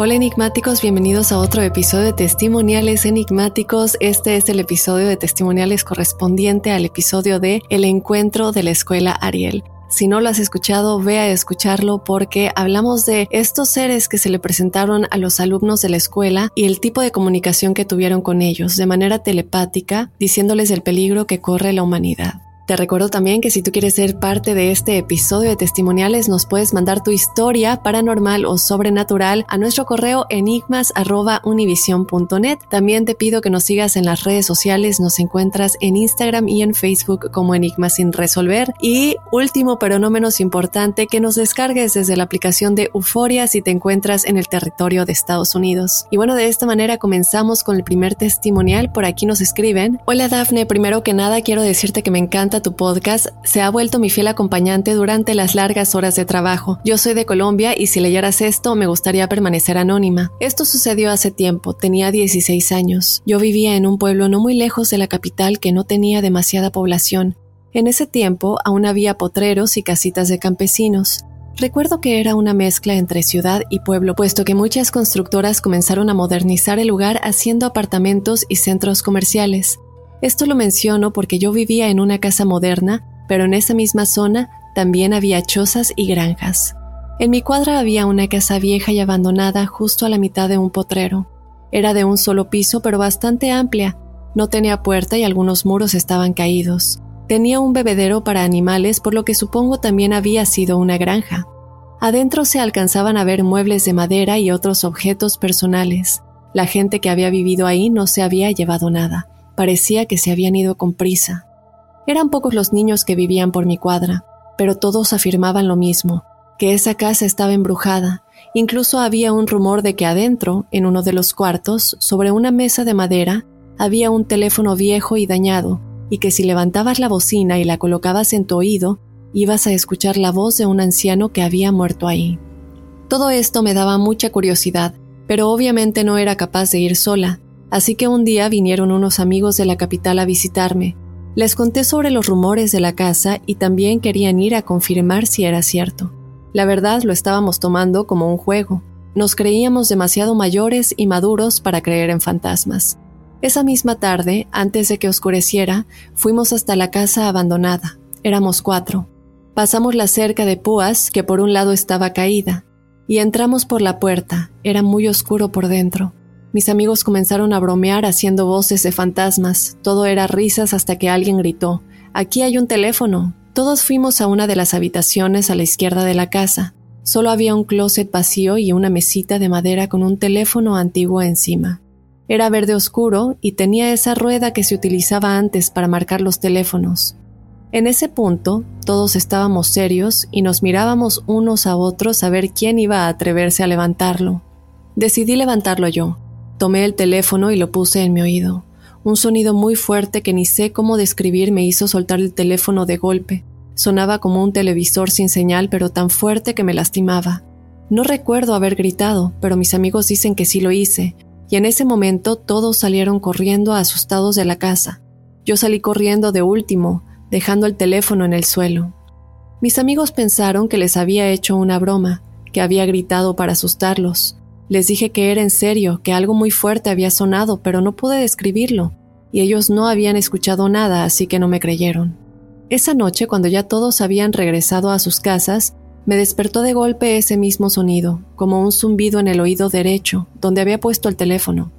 Hola enigmáticos, bienvenidos a otro episodio de Testimoniales Enigmáticos. Este es el episodio de Testimoniales correspondiente al episodio de El encuentro de la escuela Ariel. Si no lo has escuchado, ve a escucharlo porque hablamos de estos seres que se le presentaron a los alumnos de la escuela y el tipo de comunicación que tuvieron con ellos de manera telepática, diciéndoles el peligro que corre la humanidad. Te recuerdo también que si tú quieres ser parte de este episodio de testimoniales, nos puedes mandar tu historia paranormal o sobrenatural a nuestro correo enigmas.univision.net. También te pido que nos sigas en las redes sociales, nos encuentras en Instagram y en Facebook como Enigmas sin resolver. Y último, pero no menos importante, que nos descargues desde la aplicación de Euforia si te encuentras en el territorio de Estados Unidos. Y bueno, de esta manera comenzamos con el primer testimonial. Por aquí nos escriben. Hola Dafne, primero que nada quiero decirte que me encanta tu podcast, se ha vuelto mi fiel acompañante durante las largas horas de trabajo. Yo soy de Colombia y si leyeras esto me gustaría permanecer anónima. Esto sucedió hace tiempo, tenía 16 años. Yo vivía en un pueblo no muy lejos de la capital que no tenía demasiada población. En ese tiempo aún había potreros y casitas de campesinos. Recuerdo que era una mezcla entre ciudad y pueblo, puesto que muchas constructoras comenzaron a modernizar el lugar haciendo apartamentos y centros comerciales. Esto lo menciono porque yo vivía en una casa moderna, pero en esa misma zona también había chozas y granjas. En mi cuadra había una casa vieja y abandonada justo a la mitad de un potrero. Era de un solo piso pero bastante amplia, no tenía puerta y algunos muros estaban caídos. Tenía un bebedero para animales por lo que supongo también había sido una granja. Adentro se alcanzaban a ver muebles de madera y otros objetos personales. La gente que había vivido ahí no se había llevado nada. Parecía que se habían ido con prisa. Eran pocos los niños que vivían por mi cuadra, pero todos afirmaban lo mismo, que esa casa estaba embrujada. Incluso había un rumor de que adentro, en uno de los cuartos, sobre una mesa de madera, había un teléfono viejo y dañado, y que si levantabas la bocina y la colocabas en tu oído, ibas a escuchar la voz de un anciano que había muerto ahí. Todo esto me daba mucha curiosidad, pero obviamente no era capaz de ir sola, Así que un día vinieron unos amigos de la capital a visitarme. Les conté sobre los rumores de la casa y también querían ir a confirmar si era cierto. La verdad lo estábamos tomando como un juego. Nos creíamos demasiado mayores y maduros para creer en fantasmas. Esa misma tarde, antes de que oscureciera, fuimos hasta la casa abandonada. Éramos cuatro. Pasamos la cerca de púas, que por un lado estaba caída, y entramos por la puerta. Era muy oscuro por dentro. Mis amigos comenzaron a bromear haciendo voces de fantasmas. Todo era risas hasta que alguien gritó, Aquí hay un teléfono. Todos fuimos a una de las habitaciones a la izquierda de la casa. Solo había un closet vacío y una mesita de madera con un teléfono antiguo encima. Era verde oscuro y tenía esa rueda que se utilizaba antes para marcar los teléfonos. En ese punto, todos estábamos serios y nos mirábamos unos a otros a ver quién iba a atreverse a levantarlo. Decidí levantarlo yo. Tomé el teléfono y lo puse en mi oído. Un sonido muy fuerte que ni sé cómo describir me hizo soltar el teléfono de golpe. Sonaba como un televisor sin señal, pero tan fuerte que me lastimaba. No recuerdo haber gritado, pero mis amigos dicen que sí lo hice. y en ese momento todos salieron corriendo asustados de la casa. Yo salí corriendo de último, dejando el teléfono en el suelo. Mis amigos pensaron que les había hecho una broma, que había gritado para asustarlos. Les dije que era en serio, que algo muy fuerte había sonado, pero no pude describirlo, y ellos no habían escuchado nada, así que no me creyeron. Esa noche, cuando ya todos habían regresado a sus casas, me despertó de golpe ese mismo sonido, como un zumbido en el oído derecho, donde había puesto el teléfono.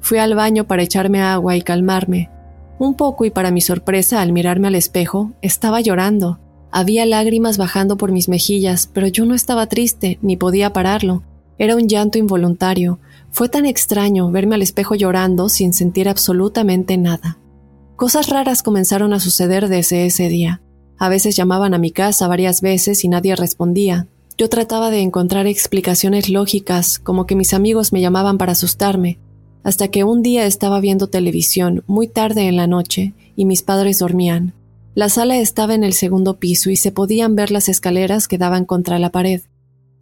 Fui al baño para echarme agua y calmarme. Un poco y para mi sorpresa, al mirarme al espejo, estaba llorando. Había lágrimas bajando por mis mejillas, pero yo no estaba triste, ni podía pararlo. Era un llanto involuntario. Fue tan extraño verme al espejo llorando sin sentir absolutamente nada. Cosas raras comenzaron a suceder desde ese día. A veces llamaban a mi casa varias veces y nadie respondía. Yo trataba de encontrar explicaciones lógicas, como que mis amigos me llamaban para asustarme, hasta que un día estaba viendo televisión muy tarde en la noche y mis padres dormían. La sala estaba en el segundo piso y se podían ver las escaleras que daban contra la pared.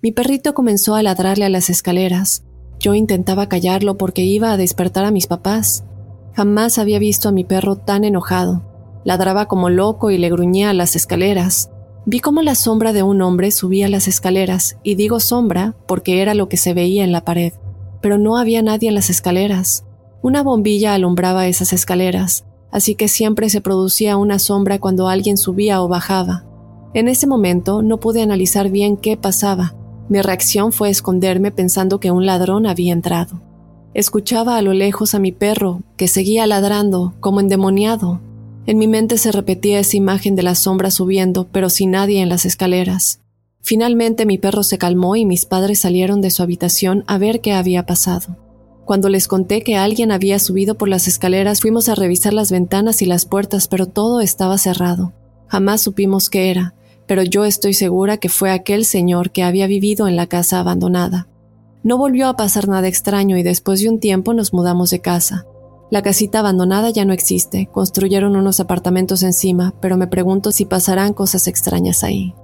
Mi perrito comenzó a ladrarle a las escaleras. Yo intentaba callarlo porque iba a despertar a mis papás. Jamás había visto a mi perro tan enojado. Ladraba como loco y le gruñía a las escaleras. Vi cómo la sombra de un hombre subía las escaleras, y digo sombra porque era lo que se veía en la pared. Pero no había nadie en las escaleras. Una bombilla alumbraba esas escaleras, así que siempre se producía una sombra cuando alguien subía o bajaba. En ese momento no pude analizar bien qué pasaba. Mi reacción fue esconderme pensando que un ladrón había entrado. Escuchaba a lo lejos a mi perro, que seguía ladrando, como endemoniado. En mi mente se repetía esa imagen de la sombra subiendo, pero sin nadie en las escaleras. Finalmente mi perro se calmó y mis padres salieron de su habitación a ver qué había pasado. Cuando les conté que alguien había subido por las escaleras, fuimos a revisar las ventanas y las puertas, pero todo estaba cerrado. Jamás supimos qué era, pero yo estoy segura que fue aquel señor que había vivido en la casa abandonada. No volvió a pasar nada extraño y después de un tiempo nos mudamos de casa. La casita abandonada ya no existe, construyeron unos apartamentos encima, pero me pregunto si pasarán cosas extrañas ahí.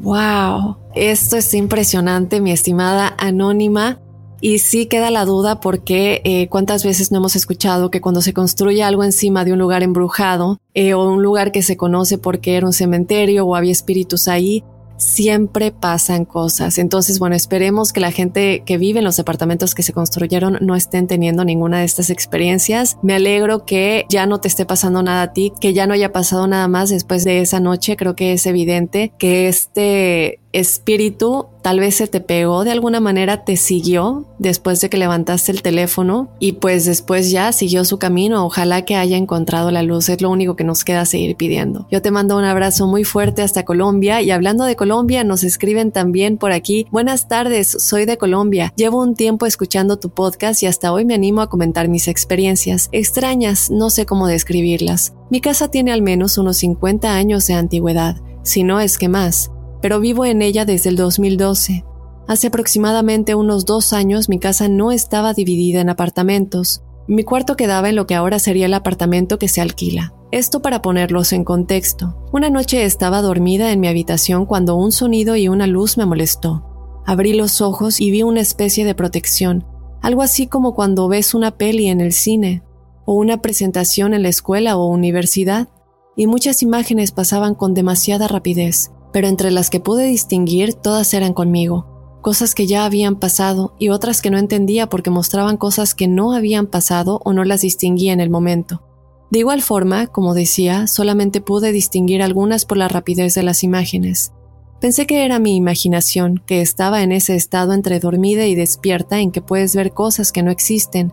¡Wow! Esto es impresionante, mi estimada anónima. Y sí queda la duda porque eh, cuántas veces no hemos escuchado que cuando se construye algo encima de un lugar embrujado eh, o un lugar que se conoce porque era un cementerio o había espíritus ahí, siempre pasan cosas. Entonces, bueno, esperemos que la gente que vive en los departamentos que se construyeron no estén teniendo ninguna de estas experiencias. Me alegro que ya no te esté pasando nada a ti, que ya no haya pasado nada más después de esa noche. Creo que es evidente que este espíritu tal vez se te pegó de alguna manera, te siguió después de que levantaste el teléfono y pues después ya siguió su camino. Ojalá que haya encontrado la luz, es lo único que nos queda seguir pidiendo. Yo te mando un abrazo muy fuerte hasta Colombia y hablando de Colombia nos escriben también por aquí. Buenas tardes, soy de Colombia. Llevo un tiempo escuchando tu podcast y hasta hoy me animo a comentar mis experiencias. Extrañas, no sé cómo describirlas. Mi casa tiene al menos unos 50 años de antigüedad, si no es que más pero vivo en ella desde el 2012. Hace aproximadamente unos dos años mi casa no estaba dividida en apartamentos. Mi cuarto quedaba en lo que ahora sería el apartamento que se alquila. Esto para ponerlos en contexto. Una noche estaba dormida en mi habitación cuando un sonido y una luz me molestó. Abrí los ojos y vi una especie de protección, algo así como cuando ves una peli en el cine, o una presentación en la escuela o universidad, y muchas imágenes pasaban con demasiada rapidez pero entre las que pude distinguir todas eran conmigo, cosas que ya habían pasado y otras que no entendía porque mostraban cosas que no habían pasado o no las distinguía en el momento. De igual forma, como decía, solamente pude distinguir algunas por la rapidez de las imágenes. Pensé que era mi imaginación, que estaba en ese estado entre dormida y despierta en que puedes ver cosas que no existen.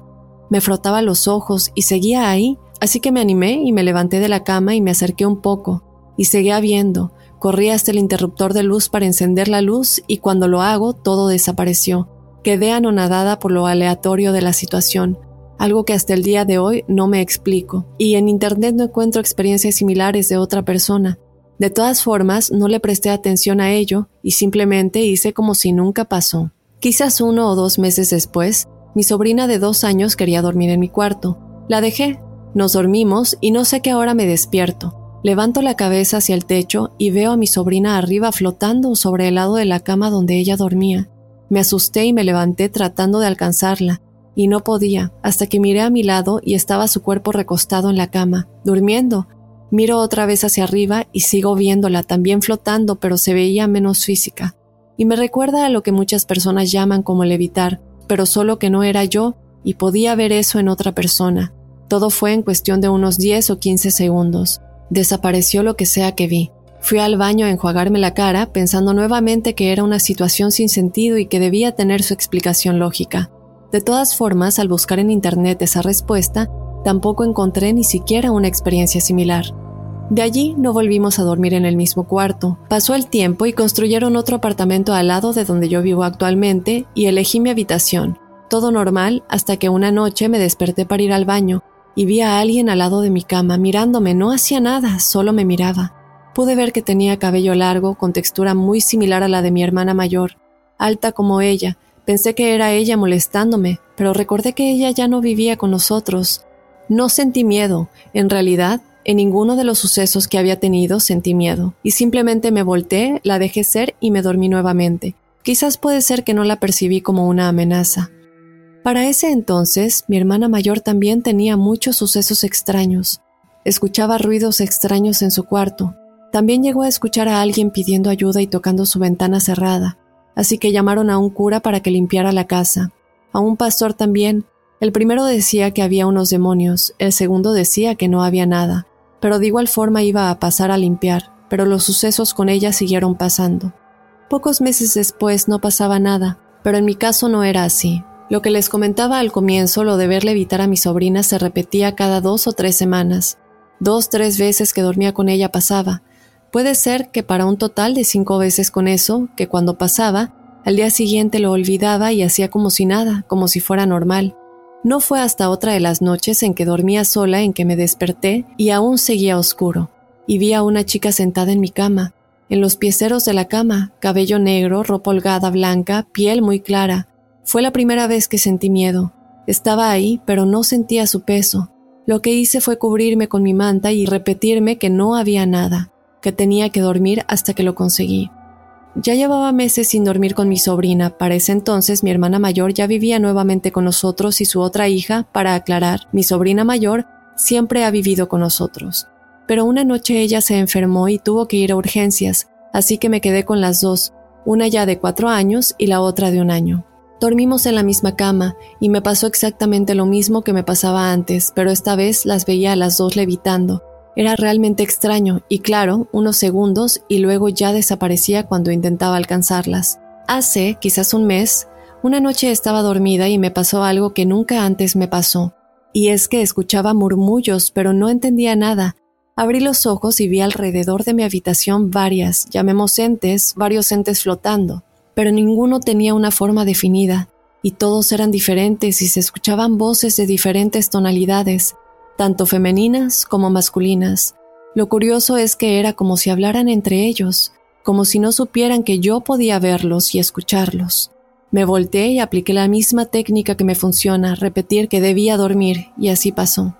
Me frotaba los ojos y seguía ahí, así que me animé y me levanté de la cama y me acerqué un poco, y seguía viendo, Corrí hasta el interruptor de luz para encender la luz y cuando lo hago todo desapareció. Quedé anonadada por lo aleatorio de la situación, algo que hasta el día de hoy no me explico, y en Internet no encuentro experiencias similares de otra persona. De todas formas, no le presté atención a ello y simplemente hice como si nunca pasó. Quizás uno o dos meses después, mi sobrina de dos años quería dormir en mi cuarto. La dejé, nos dormimos y no sé qué ahora me despierto. Levanto la cabeza hacia el techo y veo a mi sobrina arriba flotando sobre el lado de la cama donde ella dormía. Me asusté y me levanté tratando de alcanzarla, y no podía, hasta que miré a mi lado y estaba su cuerpo recostado en la cama, durmiendo. Miro otra vez hacia arriba y sigo viéndola, también flotando, pero se veía menos física. Y me recuerda a lo que muchas personas llaman como levitar, pero solo que no era yo y podía ver eso en otra persona. Todo fue en cuestión de unos 10 o 15 segundos. Desapareció lo que sea que vi. Fui al baño a enjuagarme la cara, pensando nuevamente que era una situación sin sentido y que debía tener su explicación lógica. De todas formas, al buscar en Internet esa respuesta, tampoco encontré ni siquiera una experiencia similar. De allí no volvimos a dormir en el mismo cuarto. Pasó el tiempo y construyeron otro apartamento al lado de donde yo vivo actualmente y elegí mi habitación. Todo normal hasta que una noche me desperté para ir al baño y vi a alguien al lado de mi cama mirándome. No hacía nada, solo me miraba. Pude ver que tenía cabello largo, con textura muy similar a la de mi hermana mayor, alta como ella. Pensé que era ella molestándome, pero recordé que ella ya no vivía con nosotros. No sentí miedo, en realidad, en ninguno de los sucesos que había tenido sentí miedo, y simplemente me volteé, la dejé ser y me dormí nuevamente. Quizás puede ser que no la percibí como una amenaza. Para ese entonces, mi hermana mayor también tenía muchos sucesos extraños. Escuchaba ruidos extraños en su cuarto, también llegó a escuchar a alguien pidiendo ayuda y tocando su ventana cerrada, así que llamaron a un cura para que limpiara la casa. A un pastor también. El primero decía que había unos demonios, el segundo decía que no había nada, pero de igual forma iba a pasar a limpiar, pero los sucesos con ella siguieron pasando. Pocos meses después no pasaba nada, pero en mi caso no era así. Lo que les comentaba al comienzo, lo de verle evitar a mi sobrina, se repetía cada dos o tres semanas. Dos, tres veces que dormía con ella pasaba, Puede ser que para un total de cinco veces con eso, que cuando pasaba, al día siguiente lo olvidaba y hacía como si nada, como si fuera normal. No fue hasta otra de las noches en que dormía sola en que me desperté y aún seguía oscuro, y vi a una chica sentada en mi cama, en los pieceros de la cama, cabello negro, ropa holgada blanca, piel muy clara. Fue la primera vez que sentí miedo. Estaba ahí, pero no sentía su peso. Lo que hice fue cubrirme con mi manta y repetirme que no había nada que tenía que dormir hasta que lo conseguí. Ya llevaba meses sin dormir con mi sobrina. Para ese entonces mi hermana mayor ya vivía nuevamente con nosotros y su otra hija, para aclarar, mi sobrina mayor siempre ha vivido con nosotros. Pero una noche ella se enfermó y tuvo que ir a urgencias, así que me quedé con las dos, una ya de cuatro años y la otra de un año. Dormimos en la misma cama y me pasó exactamente lo mismo que me pasaba antes, pero esta vez las veía a las dos levitando, era realmente extraño y claro, unos segundos y luego ya desaparecía cuando intentaba alcanzarlas. Hace, quizás un mes, una noche estaba dormida y me pasó algo que nunca antes me pasó. Y es que escuchaba murmullos, pero no entendía nada. Abrí los ojos y vi alrededor de mi habitación varias, llamemos entes, varios entes flotando, pero ninguno tenía una forma definida, y todos eran diferentes y se escuchaban voces de diferentes tonalidades, tanto femeninas como masculinas. Lo curioso es que era como si hablaran entre ellos, como si no supieran que yo podía verlos y escucharlos. Me volteé y apliqué la misma técnica que me funciona, repetir que debía dormir, y así pasó.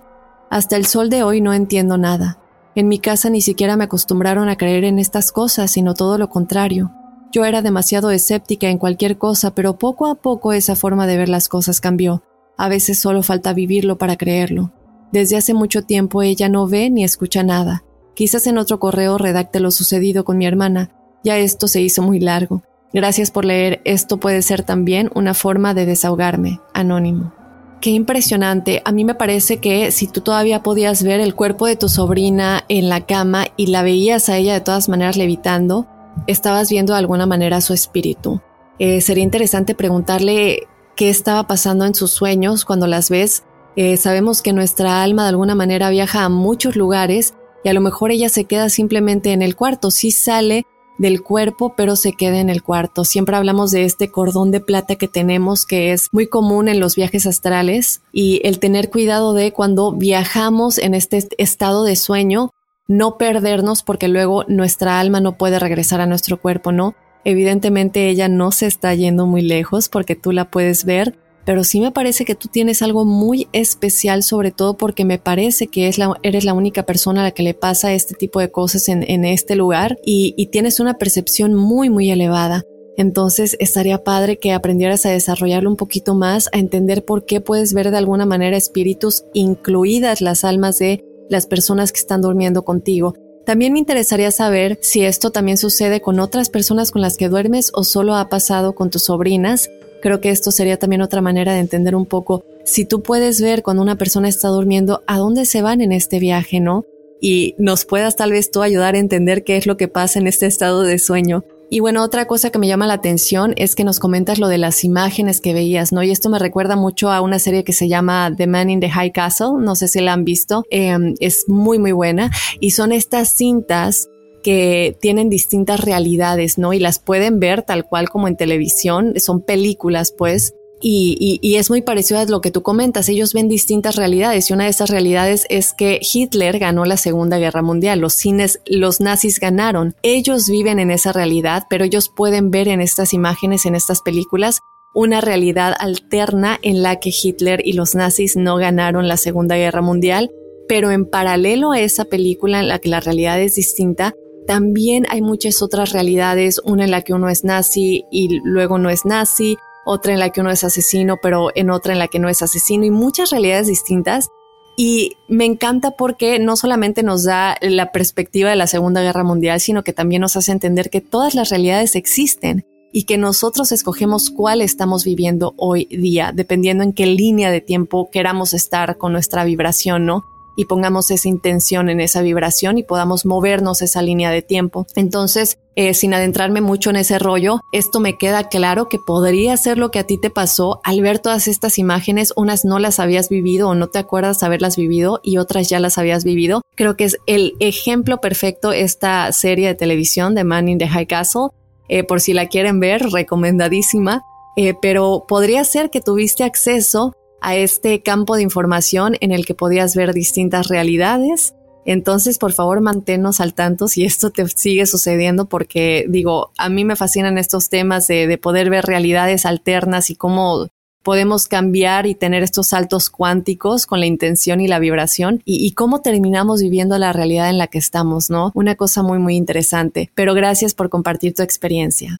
Hasta el sol de hoy no entiendo nada. En mi casa ni siquiera me acostumbraron a creer en estas cosas, sino todo lo contrario. Yo era demasiado escéptica en cualquier cosa, pero poco a poco esa forma de ver las cosas cambió. A veces solo falta vivirlo para creerlo. Desde hace mucho tiempo ella no ve ni escucha nada. Quizás en otro correo redacte lo sucedido con mi hermana. Ya esto se hizo muy largo. Gracias por leer. Esto puede ser también una forma de desahogarme. Anónimo. Qué impresionante. A mí me parece que si tú todavía podías ver el cuerpo de tu sobrina en la cama y la veías a ella de todas maneras levitando, estabas viendo de alguna manera su espíritu. Eh, sería interesante preguntarle qué estaba pasando en sus sueños cuando las ves eh, sabemos que nuestra alma de alguna manera viaja a muchos lugares y a lo mejor ella se queda simplemente en el cuarto, sí sale del cuerpo, pero se queda en el cuarto. Siempre hablamos de este cordón de plata que tenemos, que es muy común en los viajes astrales, y el tener cuidado de cuando viajamos en este estado de sueño, no perdernos porque luego nuestra alma no puede regresar a nuestro cuerpo, ¿no? Evidentemente ella no se está yendo muy lejos porque tú la puedes ver, pero sí me parece que tú tienes algo muy especial, sobre todo porque me parece que eres la única persona a la que le pasa este tipo de cosas en, este lugar y, y tienes una percepción muy, muy elevada. Entonces estaría padre que aprendieras a desarrollarlo un poquito más, a entender por qué puedes ver de alguna manera espíritus, incluidas las almas de las personas que están durmiendo contigo. También me interesaría saber si esto también sucede con otras personas con las que duermes o solo ha pasado con tus sobrinas. Creo que esto sería también otra manera de entender un poco si tú puedes ver cuando una persona está durmiendo a dónde se van en este viaje, ¿no? Y nos puedas tal vez tú ayudar a entender qué es lo que pasa en este estado de sueño. Y bueno, otra cosa que me llama la atención es que nos comentas lo de las imágenes que veías, ¿no? Y esto me recuerda mucho a una serie que se llama The Man in the High Castle, no sé si la han visto, em, es muy, muy buena. Y son estas cintas que tienen distintas realidades, ¿no? Y las pueden ver tal cual como en televisión, son películas, pues, y, es muy parecido a lo que tú comentas. Ellos ven distintas realidades y una de esas realidades es que Hitler ganó la Segunda Guerra Mundial. Los cines, los nazis ganaron. Ellos viven en esa realidad, pero ellos pueden ver en estas imágenes, en estas películas, una realidad alterna en la que Hitler y los nazis no ganaron la Segunda Guerra Mundial. Pero en paralelo a esa película en la que la realidad es distinta, también hay muchas otras realidades, una en la que uno es nazi y luego no es nazi, otra en la que uno es asesino, pero en otra en la que no es asesino y muchas realidades distintas. Y me encanta porque no solamente nos da la perspectiva de la Segunda Guerra Mundial, sino que también nos hace entender que todas las realidades existen y que nosotros escogemos cuál estamos viviendo hoy día, dependiendo en qué línea de tiempo queramos estar con nuestra vibración, ¿no? Y pongamos esa intención en esa vibración y podamos movernos esa línea de tiempo. Entonces, eh, sin adentrarme mucho en ese rollo, esto me queda claro que podría ser lo que a ti te pasó al ver todas estas imágenes, unas no las habías vivido o no te acuerdas haberlas vivido y otras ya las habías vivido. Creo que es el ejemplo perfecto esta serie de televisión de Man in the High Castle. Eh, por si la quieren ver, recomendadísima. Eh, pero podría ser que tuviste acceso a este campo de información en el que podías ver distintas realidades. Entonces, por favor, manténnos al tanto si esto te sigue sucediendo, porque digo, a mí me fascinan estos temas de, poder ver realidades alternas y cómo podemos cambiar y tener estos saltos cuánticos con la intención y la vibración y, cómo terminamos viviendo la realidad en la que estamos, ¿no? Una cosa muy, muy interesante. Pero gracias por compartir tu experiencia.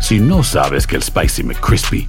Si no sabes que el Spicy McCrispy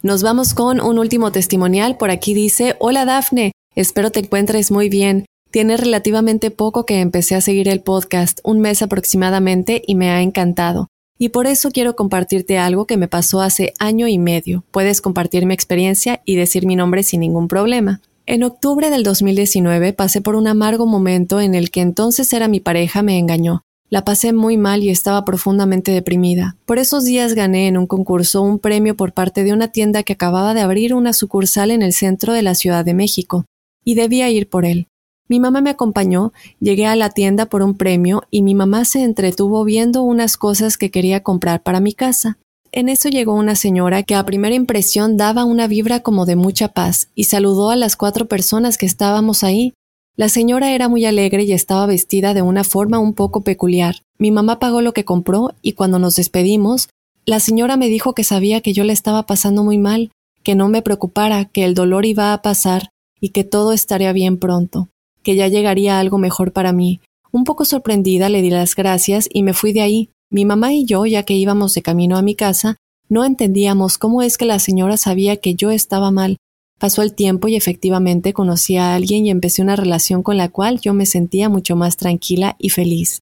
Nos vamos con un último testimonial. Por aquí dice, hola Dafne, espero te encuentres muy bien. Tiene relativamente poco que empecé a seguir el podcast, un mes aproximadamente, y me ha encantado. Y por eso quiero compartirte algo que me pasó hace año y medio. Puedes compartir mi experiencia y decir mi nombre sin ningún problema. En octubre del 2019 pasé por un amargo momento en el que entonces era mi pareja me engañó. La pasé muy mal y estaba profundamente deprimida. Por esos días gané en un concurso un premio por parte de una tienda que acababa de abrir una sucursal en el centro de la Ciudad de México, y debía ir por él. Mi mamá me acompañó, llegué a la tienda por un premio y mi mamá se entretuvo viendo unas cosas que quería comprar para mi casa. En eso llegó una señora que a primera impresión daba una vibra como de mucha paz y saludó a las cuatro personas que estábamos ahí, la señora era muy alegre y estaba vestida de una forma un poco peculiar. Mi mamá pagó lo que compró y cuando nos despedimos, la señora me dijo que sabía que yo le estaba pasando muy mal, que no me preocupara, que el dolor iba a pasar y que todo estaría bien pronto, que ya llegaría algo mejor para mí. Un poco sorprendida le di las gracias y me fui de ahí. Mi mamá y yo, ya que íbamos de camino a mi casa, no entendíamos cómo es que la señora sabía que yo estaba mal, Pasó el tiempo y efectivamente conocí a alguien y empecé una relación con la cual yo me sentía mucho más tranquila y feliz.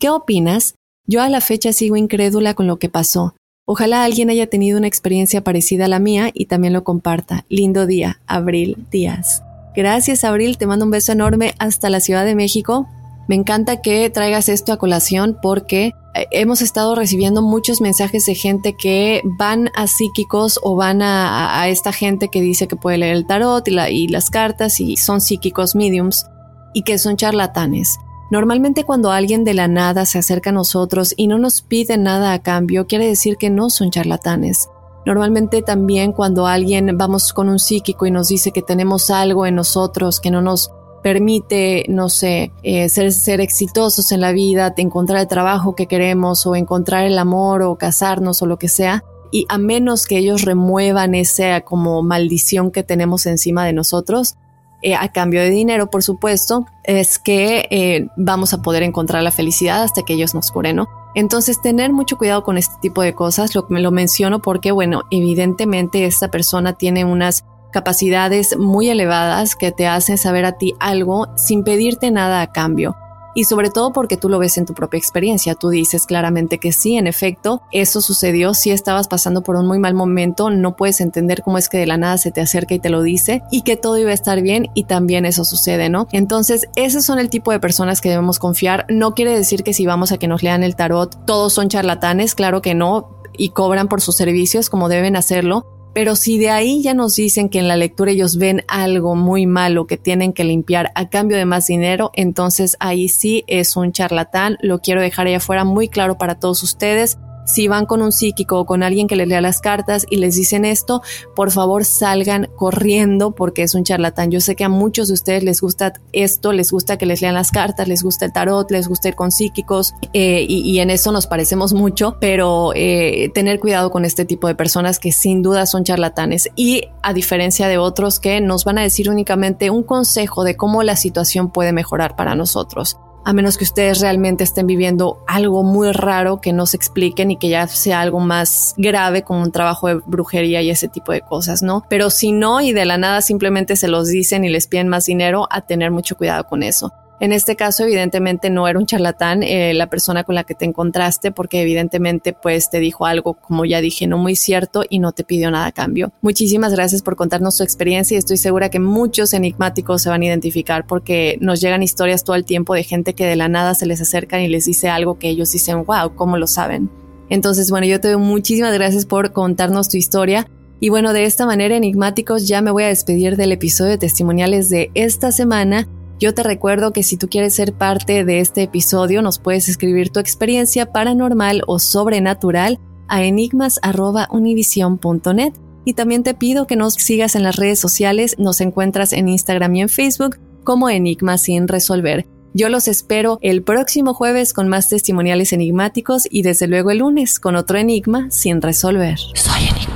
¿Qué opinas? Yo a la fecha sigo incrédula con lo que pasó. Ojalá alguien haya tenido una experiencia parecida a la mía y también lo comparta. Lindo día, Abril Díaz. Gracias, Abril. Te mando un beso enorme hasta la Ciudad de México. Me encanta que traigas esto a colación porque eh, hemos estado recibiendo muchos mensajes de gente que van a psíquicos o van a, esta gente que dice que puede leer el tarot y, y las cartas y son psíquicos mediums y que son charlatanes. Normalmente cuando alguien de la nada se acerca a nosotros y no nos pide nada a cambio, quiere decir que no son charlatanes. Normalmente también cuando alguien vamos con un psíquico y nos dice que tenemos algo en nosotros que no nos permite, no sé, eh, ser, ser exitosos en la vida, encontrar el trabajo que queremos o encontrar el amor o casarnos o lo que sea, y a menos que ellos remuevan esa como maldición que tenemos encima de nosotros, eh, a cambio de dinero, por supuesto, es que eh, vamos a poder encontrar la felicidad hasta que ellos nos curen, ¿no? Entonces, tener mucho cuidado con este tipo de cosas, lo, lo menciono porque, bueno, evidentemente esta persona tiene unas capacidades muy elevadas que te hacen saber a ti algo sin pedirte nada a cambio y sobre todo porque tú lo ves en tu propia experiencia. Tú dices claramente que sí, en efecto, eso sucedió, si estabas pasando por un muy mal momento, no puedes entender cómo es que de la nada se te acerca y te lo dice y que todo iba a estar bien y también eso sucede, ¿no? Entonces, esos son el tipo de personas que debemos confiar. No quiere decir que si vamos a que nos lean el tarot, todos son charlatanes, claro que no, y cobran por sus servicios como deben hacerlo, pero si de ahí ya nos dicen que en la lectura ellos ven algo muy malo que tienen que limpiar a cambio de más dinero, entonces ahí sí es un charlatán. Lo quiero dejar allá afuera muy claro para todos ustedes si van con un psíquico o con alguien que les lea las cartas y les dicen esto, por favor salgan corriendo porque es un charlatán. Yo sé que a muchos de ustedes les gusta esto, les gusta que les lean las cartas, les gusta el tarot, les gusta ir con psíquicos eh, y, en eso nos parecemos mucho, pero eh, tener cuidado con este tipo de personas que sin duda son charlatanes y a diferencia de otros que nos van a decir únicamente un consejo de cómo la situación puede mejorar para nosotros a menos que ustedes realmente estén viviendo algo muy raro que no se expliquen y que ya sea algo más grave como un trabajo de brujería y ese tipo de cosas, ¿no? Pero si no y de la nada simplemente se los dicen y les piden más dinero, a tener mucho cuidado con eso. En este caso, evidentemente no era un charlatán eh, la persona con la que te encontraste, porque evidentemente pues te dijo algo, como ya dije, no muy cierto y no te pidió nada a cambio. Muchísimas gracias por contarnos tu experiencia y estoy segura que muchos enigmáticos se van a identificar porque nos llegan historias todo el tiempo de gente que de la nada se les acercan y les dice algo que ellos dicen, wow, ¿cómo lo saben? Entonces, bueno, yo te doy muchísimas gracias por contarnos tu historia. Y bueno, de esta manera, enigmáticos, ya me voy a despedir del episodio de testimoniales de esta semana yo te recuerdo que si tú quieres ser parte de este episodio, nos puedes escribir tu experiencia paranormal o sobrenatural a enigmas.univision.net. Y también te pido que nos sigas en las redes sociales, nos encuentras en Instagram y en Facebook como Enigmas sin resolver. Yo los espero el próximo jueves con más testimoniales enigmáticos y desde luego el lunes con otro enigma sin resolver. Soy enigmático.